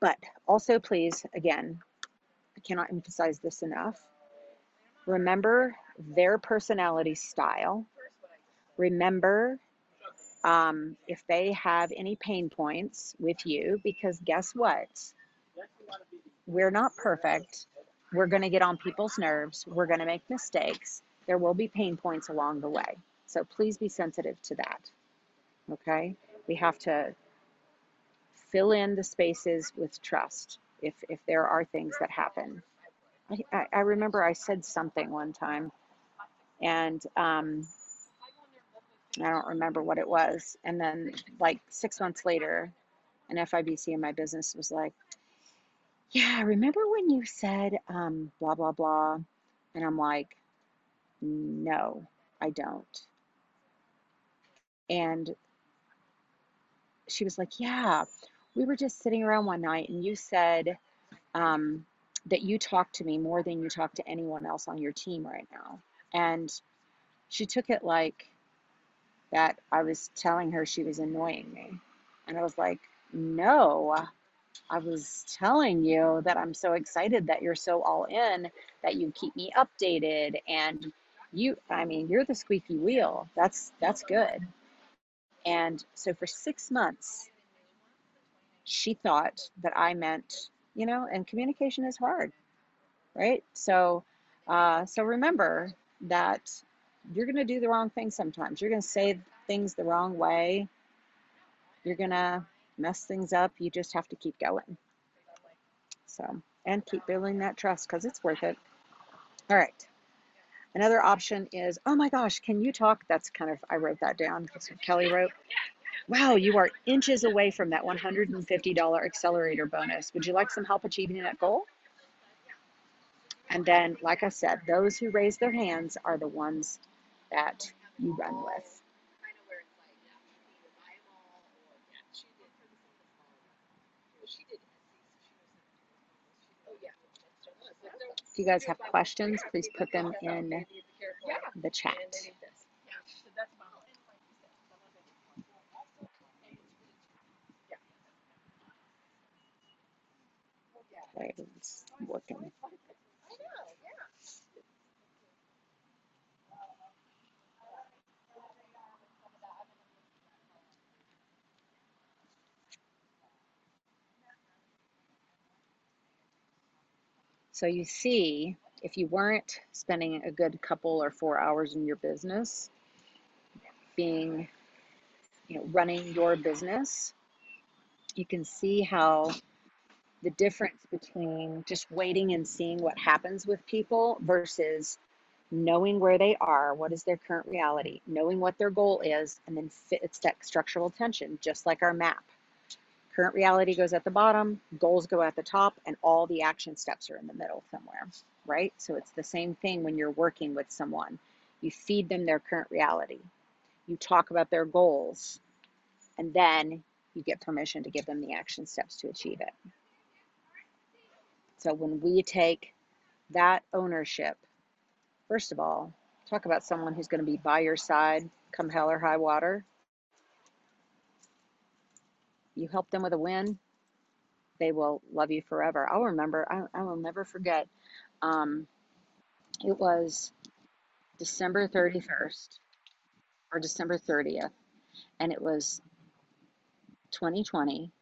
But also, please, again, I cannot emphasize this enough. Remember their personality style. Remember um, if they have any pain points with you, because guess what? We're not perfect. We're going to get on people's nerves. We're going to make mistakes. There will be pain points along the way. So please be sensitive to that. Okay? We have to fill in the spaces with trust if, if there are things that happen. I, I, remember I said something one time, and um, I don't remember what it was. And then, like six months later, an FIBC in my business was like, Yeah, remember when you said um, blah, blah, blah? And I'm like, No, I don't. And she was like, Yeah, we were just sitting around one night and you said um, that you talk to me more than you talk to anyone else on your team right now. And she took it like that I was telling her she was annoying me. And I was like, No, I was telling you that I'm so excited that you're so all in, that you keep me updated and you I mean, you're the squeaky wheel. That's that's good. And so for 6 months she thought that I meant, you know, and communication is hard, right? So uh so remember that you're going to do the wrong thing sometimes. You're going to say things the wrong way. You're going to mess things up. You just have to keep going. So, and keep building that trust because it's worth it. All right. Another option is, oh my gosh, can you talk? That's kind of, I wrote that down. That's what Kelly wrote. Wow, you are inches away from that $150 accelerator bonus. Would you like some help achieving that goal? And then, like I said, those who raise their hands are the ones that you run with. If you guys have questions, please put them in the chat. Working. So you see, if you weren't spending a good couple or four hours in your business, being, you know, running your business, you can see how the difference between just waiting and seeing what happens with people versus knowing where they are, what is their current reality, knowing what their goal is, and then fit, it's that structural tension, just like our map. Current reality goes at the bottom, goals go at the top, and all the action steps are in the middle somewhere, right? So it's the same thing when you're working with someone. You feed them their current reality, you talk about their goals, and then you get permission to give them the action steps to achieve it. So when we take that ownership, first of all, talk about someone who's going to be by your side come hell or high water you help them with a win, they will love you forever. I'll remember, I, I will never forget. Um, it was December 31st or December 30th, and it was 2020.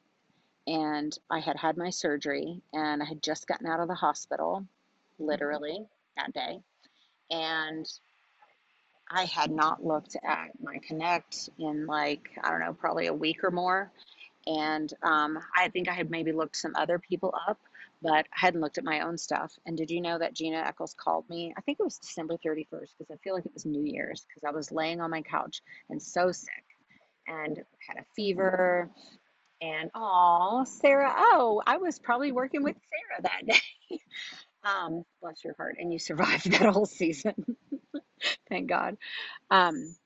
And I had had my surgery, and I had just gotten out of the hospital, literally that day. And I had not looked at my Connect in like, I don't know, probably a week or more and um, I think I had maybe looked some other people up, but I hadn't looked at my own stuff. And did you know that Gina Eccles called me? I think it was December 31st because I feel like it was New Year's because I was laying on my couch and so sick and had a fever. And oh, Sarah, oh, I was probably working with Sarah that day. um, bless your heart. And you survived that whole season. Thank God. Um,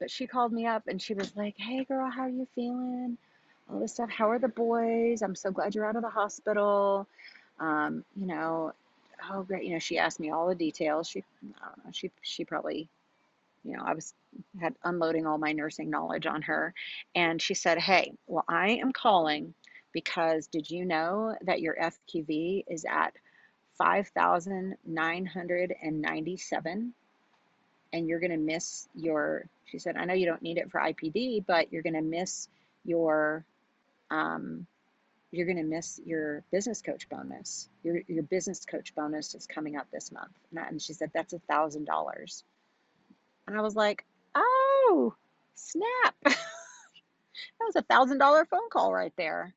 but she called me up and she was like, Hey girl, how are you feeling? All this stuff. How are the boys? I'm so glad you're out of the hospital. Um, you know, oh great. You know, she asked me all the details. She I don't know, she she probably, you know, I was had unloading all my nursing knowledge on her. And she said, Hey, well, I am calling because did you know that your FQV is at 5,997 and you're going to miss your, she said, I know you don't need it for IPD, but you're going to miss your, um, you're going to miss your business coach bonus. Your, your business coach bonus is coming up this month. And she said, that's a thousand dollars. And I was like, oh, snap. that was a thousand dollar phone call right there.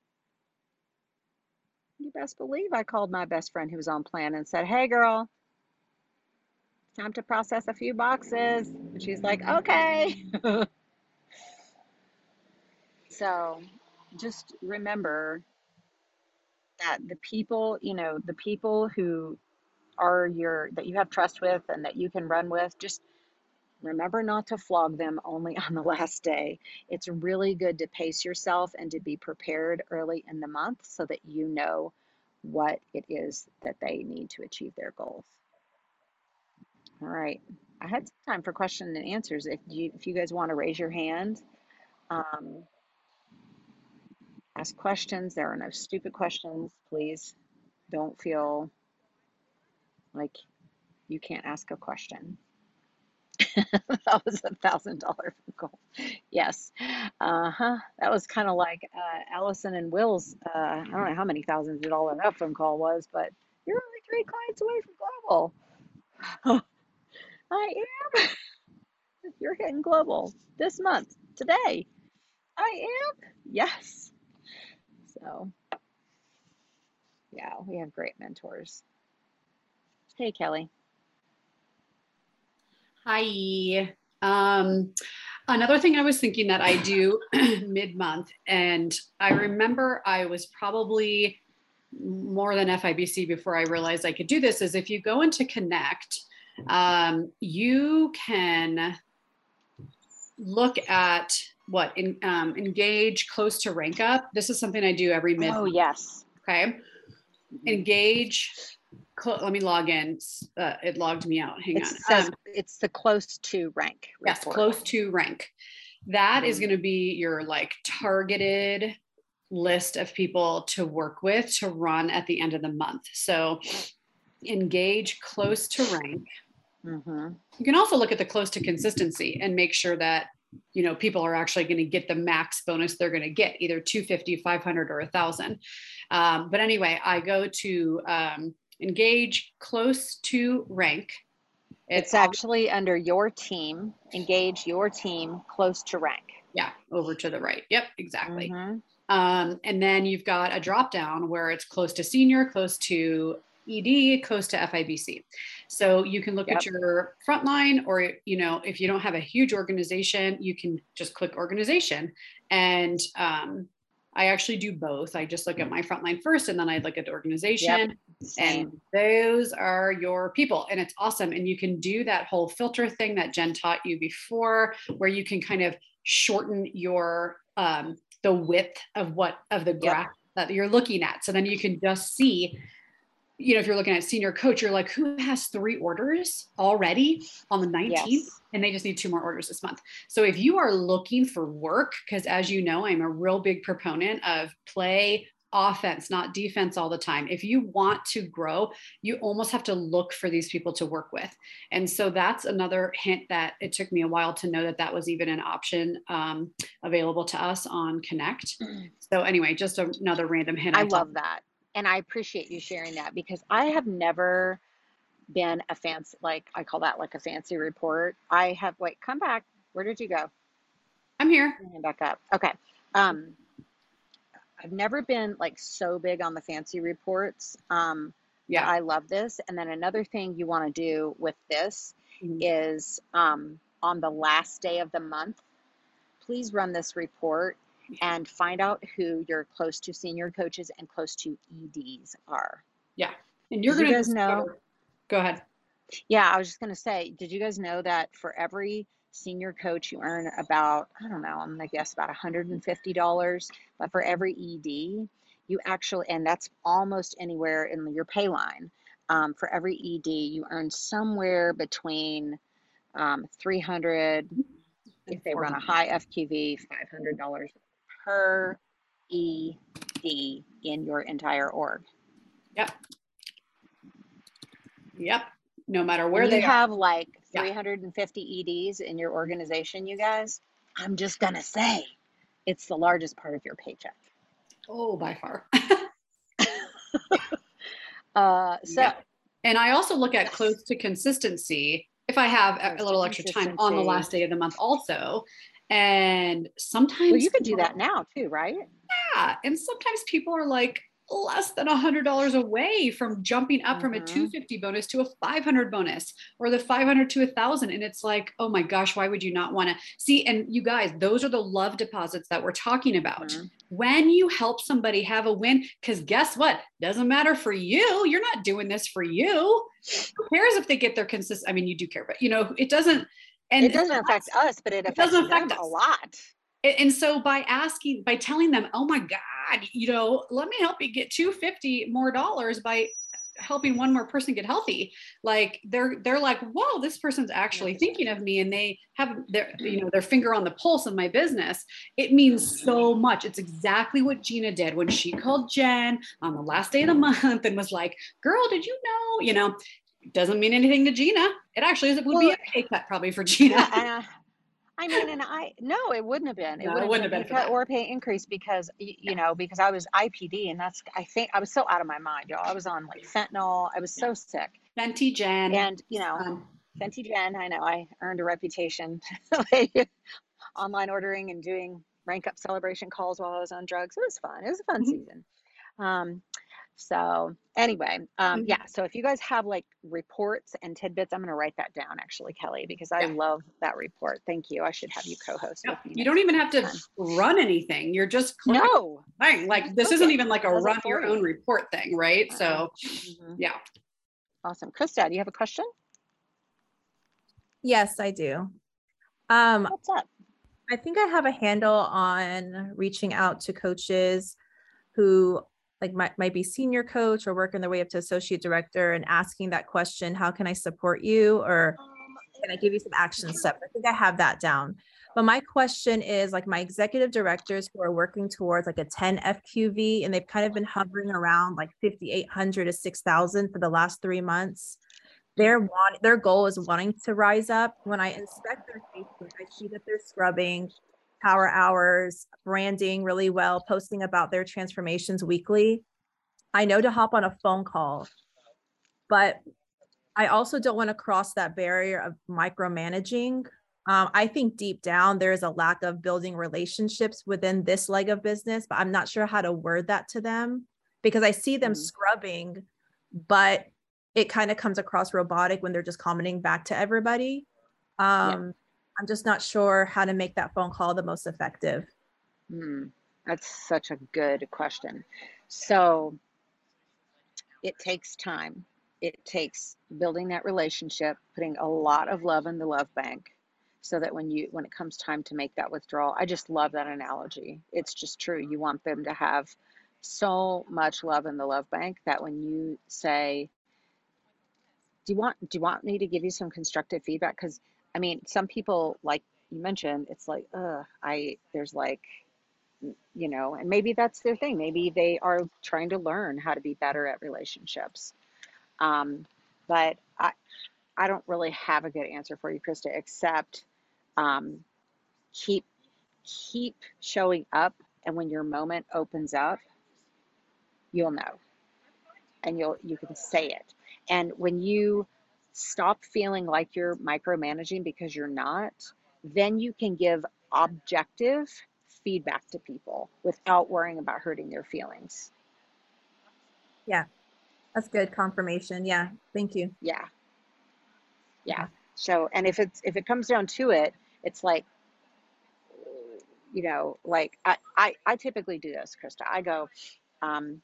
You best believe I called my best friend who was on plan and said, Hey, girl, time to process a few boxes. And she's like, Okay. so just remember that the people, you know, the people who are your, that you have trust with and that you can run with, just Remember not to flog them only on the last day. It's really good to pace yourself and to be prepared early in the month so that you know what it is that they need to achieve their goals. All right. I had some time for question and answers. If you if you guys want to raise your hand, um, ask questions. There are no stupid questions. Please don't feel like you can't ask a question. that was a thousand dollar call. Yes. Uh huh. That was kind of like uh, Allison and Will's. Uh, I don't know how many thousands of dollar that phone call was, but you're only three clients away from global. I am. You're hitting global this month, today. I am. Yes. So, yeah, we have great mentors. Hey, Kelly. Hi. Um, another thing I was thinking that I do mid month, and I remember I was probably more than FIBC before I realized I could do this, is if you go into Connect, um, you can look at what in, um, engage close to rank up. This is something I do every mid. Oh, yes. Okay. Engage cl- let me log in. Uh, it logged me out. Hang it on. Says Um, it's the close to rank. yes, report. close to rank. That is Mhm. going to be your like targeted list of people to work with to run at the end of the month. So engage close to rank. Mhm. You can also look at the close to consistency and make sure that you know people are actually going to get the max bonus they're going to get either 250 500 or 1000 um, but anyway i go to um, engage close to rank It's actually under your team. Engage your team close to rank. yeah over to the right yep exactly Mhm. um, and then you've got a drop down where it's close to senior close to ed close to fibc so you can look at your frontline or you know if you don't have a huge organization you can just click organization and um, i actually do both. I just look at my frontline first and then i look at the organization Same. and those are your people and it's awesome and you can do that whole filter thing that jen taught you before where you can kind of shorten your um, the width of what of the graph that you're looking at. So then you can just see you know if you're looking at senior coach you're like who has three orders already on the 19th Yes. and they just need two more orders this month so if you are looking for work because as you know i'm a real big proponent of play offense, not defense all the time. If you want to grow, you almost have to look for these people to work with. And so that's another hint that it took me a while to know that that was even an option um, available to us on Connect. So, anyway, just a, another random hint. I thought- love that. And I appreciate you sharing that because I have never been a fancy, like I call that like a fancy report. I have, wait, come back. Where did you go? I'm here. Back up. Okay. Um, I've never been like so big on the fancy reports. Um, Yeah. I love this. And then another thing you want to do with this Mhm. is um, on the last day of the month, please run this report and find out who your close to senior coaches and close to EDs are. Yeah. And you're going to guys know- Go ahead. Yeah, I was just going to say, did you guys know that for every senior coach, you earn about, I don't know, I'm going to guess about $150, but for every ED, you actually, and that's almost anywhere in your pay line. Um, for every ED, you earn somewhere between um, 300 if they run a high FQV, $500 per ED in your entire org. Yep. Yep. No matter where they you are. have like Yeah. 350 EDs in your organization, you guys, I'm just gonna say it's the largest part of your paycheck. Oh, by far. Uh, so Yeah. And I also look at close to consistency if I have a little extra time on the last day of the month also. And sometimes well, you could do that now too, right? Yeah. And sometimes people are like less than a hundred dollars away from jumping up from a Mhm. 250 bonus to a 500 bonus or the 500 to a thousand. And it's like, oh my gosh, why would you not want to see? And you guys, those are the love deposits that we're talking about. Mhm. When you help somebody have a win, because guess what? Doesn't matter for you. You're not doing this for you. Who cares if they get their consistent? I mean, you do care, but you know, it doesn't. And It doesn't affect us, but it affects doesn't affect a lot. and so by asking, by telling them, oh my God, you know, let me help you get 250 more dollars by helping one more person get healthy. Like they're they're like, whoa, this person's actually thinking of me and they have their, you know, their finger on the pulse of my business. It means so much. It's exactly what Gina did when she called Jen on the last day of the month and was like, girl, did you know? You know, it doesn't mean anything to Gina. It actually is, it would be a pay cut probably for Gina. Yeah, uh, I mean, and I no, it wouldn't have been. It No, would have wouldn't have been cut or pay increase because you know because I was IPD and that's I think I was so out of my mind, y'all. I was on like fentanyl. I was so sick, Fenty Jen. and you know, um, Fenty Jen. I know I earned a reputation online ordering and doing rank up celebration calls while I was on drugs. It was fun. It was a fun Mhm. season. Um, so anyway, um, Mhm. yeah. So if you guys have like reports and tidbits, I'm going to write that down actually, Kelly, because I Yeah. love that report. Thank you. I should have you co-host Yeah, with me. you don't even have to time. run anything. You're just No. thing. Like this book isn't even like a Does run for your own report thing, right? So Uh-uh. Mhm. yeah. Awesome. Krista, do you have a question? Yes, I do. Um, What's up? I think I have a handle on reaching out to coaches who like might, might be senior coach or working their way up to associate director and asking that question, how can I support you? Or um, can I give you some action steps? I think I have that down. But my question is like my executive directors who are working towards like a 10 FQV and they've kind of been hovering around like 5,800 to 6,000 for the last three months. Their want, their goal is wanting to rise up. When I inspect their Facebook, I see that they're scrubbing power hours, branding really well, posting about their transformations weekly. I know to hop on a phone call, but I also don't want to cross that barrier of micromanaging. Um, I think deep down there is a lack of building relationships within this leg of business, but I'm not sure how to word that to them because I see them Mhm. scrubbing, but it kind of comes across robotic when they're just commenting back to everybody. Um, I'm just not sure how to make that phone call the most effective. Hmm, that's such a good question. So it takes time. It takes building that relationship, putting a lot of love in the love bank so that when you when it comes time to make that withdrawal, I just love that analogy. It's just true. You want them to have so much love in the love bank that when you say, "Do you want do you want me to give you some constructive feedback?" cuz I mean, some people like you mentioned, it's like, "Uh, I there's like you know, and maybe that's their thing. Maybe they are trying to learn how to be better at relationships. Um, but I, I don't really have a good answer for you, Krista, except um, keep keep showing up, and when your moment opens up, you'll know, and you'll you can say it. And when you stop feeling like you're micromanaging because you're not, then you can give objective feedback to people without worrying about hurting their feelings. Yeah. That's good confirmation. Yeah. Thank you. Yeah. Yeah. So, and if it's, if it comes down to it, it's like, you know, like I, I, I typically do this, Krista. I go, um,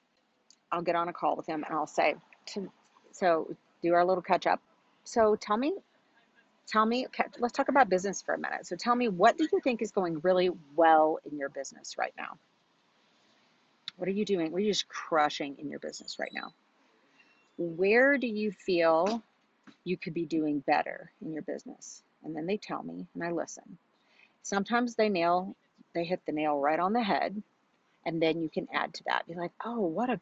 I'll get on a call with them and I'll say, to, so do our little catch up. So tell me, tell me, okay, let's talk about business for a minute. So tell me, what do you think is going really well in your business right now? What are you doing? What are you just crushing in your business right now? Where do you feel you could be doing better in your business? And then they tell me and I listen. Sometimes they nail, they hit the nail right on the head. And then you can add to that. Be like, oh, what a,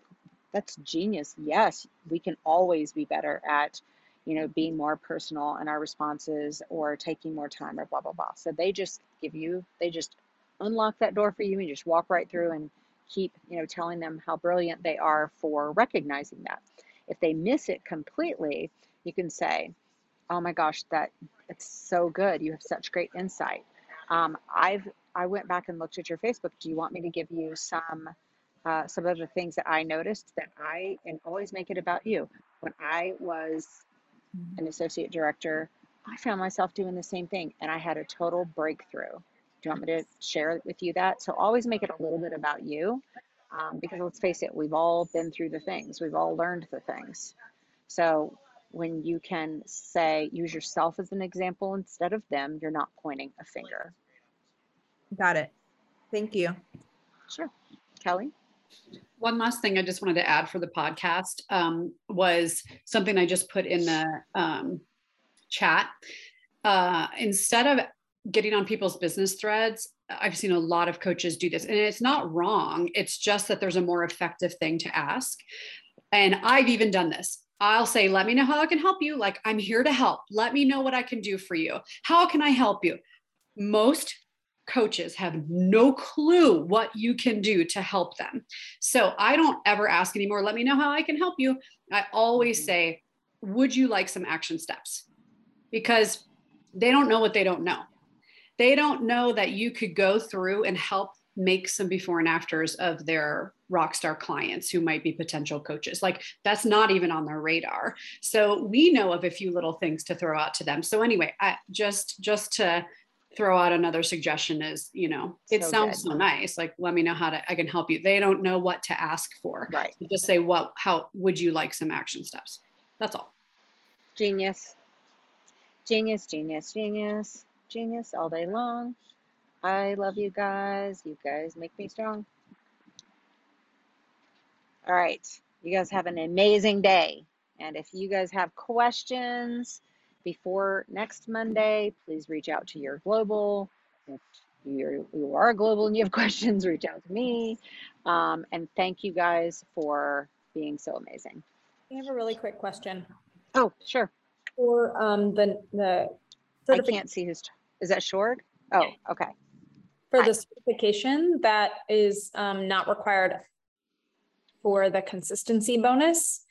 that's genius. Yes, we can always be better at, you know, being more personal in our responses or taking more time or blah, blah, blah. So they just give you, they just unlock that door for you and just walk right through and keep, you know, telling them how brilliant they are for recognizing that. If they miss it completely, you can say, "Oh my gosh, that it's so good. You have such great insight. Um, I've I went back and looked at your Facebook. Do you want me to give you some uh, some of the things that I noticed that I and always make it about you? When I was an associate director, I found myself doing the same thing, and I had a total breakthrough. Do you want me to share with you that? So always make it a little bit about you um, because let's face it, we've all been through the things, we've all learned the things. So when you can say, use yourself as an example instead of them, you're not pointing a finger. Got it. Thank you. Sure. Kelly? One last thing I just wanted to add for the podcast um, was something I just put in the um, chat. Uh, instead of getting on people's business threads, I've seen a lot of coaches do this, and it's not wrong. It's just that there's a more effective thing to ask. And I've even done this. I'll say, let me know how I can help you. Like, I'm here to help. Let me know what I can do for you. How can I help you? Most coaches have no clue what you can do to help them. So I don't ever ask anymore, let me know how I can help you. I always mm-hmm. say, would you like some action steps? Because they don't know what they don't know. They don't know that you could go through and help make some before and afters of their rock star clients who might be potential coaches. Like that's not even on their radar. So we know of a few little things to throw out to them. So anyway, I just just to throw out another suggestion is, you know, it So sounds good. so nice. Like let me know how to I can help you. They don't know what to ask for. Right. You Just say what how would you like some action steps? That's all. Genius. Genius, genius, genius, genius all day long. I love you guys. You guys make me strong. All right. You guys have an amazing day. And if you guys have questions before next Monday, please reach out to your global. If you're, you are global and you have questions, reach out to me. Um, and thank you guys for being so amazing. I have a really quick question Oh, sure. for um the the I can't see who's, is that Short? Oh, okay. for hi. the certification that is um not required for the consistency bonus.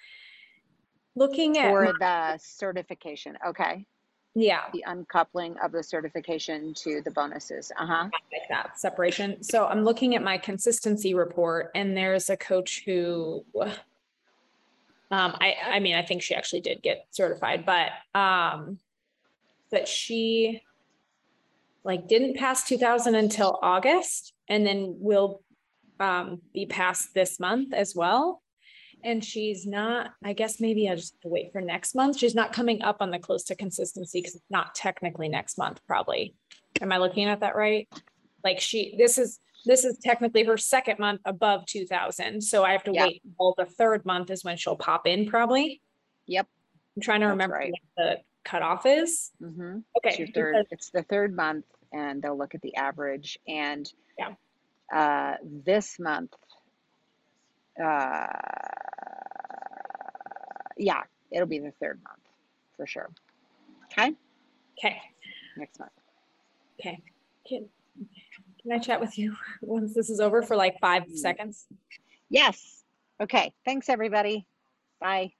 Looking at For my- the certification, okay. yeah, The uncoupling of the certification to the bonuses, uh-huh. like that separation. So I'm looking at my consistency report and there's a coach who um, I, I mean, I think she actually did get certified, but, um, but she like didn't pass two thousand until August and then will, um, be passed this month as well. And she's not, I guess maybe I just have to wait for next month. She's not coming up on the close to consistency because it's not technically next month, probably. Am I looking at that right? Like she, this is, this is technically her second month above two thousand, so I have to wait. Well, the third month is when she'll pop in probably. Yep. I'm trying to That's remember right. what the cutoff is. Mm-hmm. It's Okay. your third, because- it's the third month and they'll look at the average and Yeah. uh, this month, uh, yeah, it'll be the third month for sure. Okay, Okay, next month. okay. Can, can I chat with you once this is over for like five Mm. seconds? Yes. Okay. Thanks, everybody. Bye.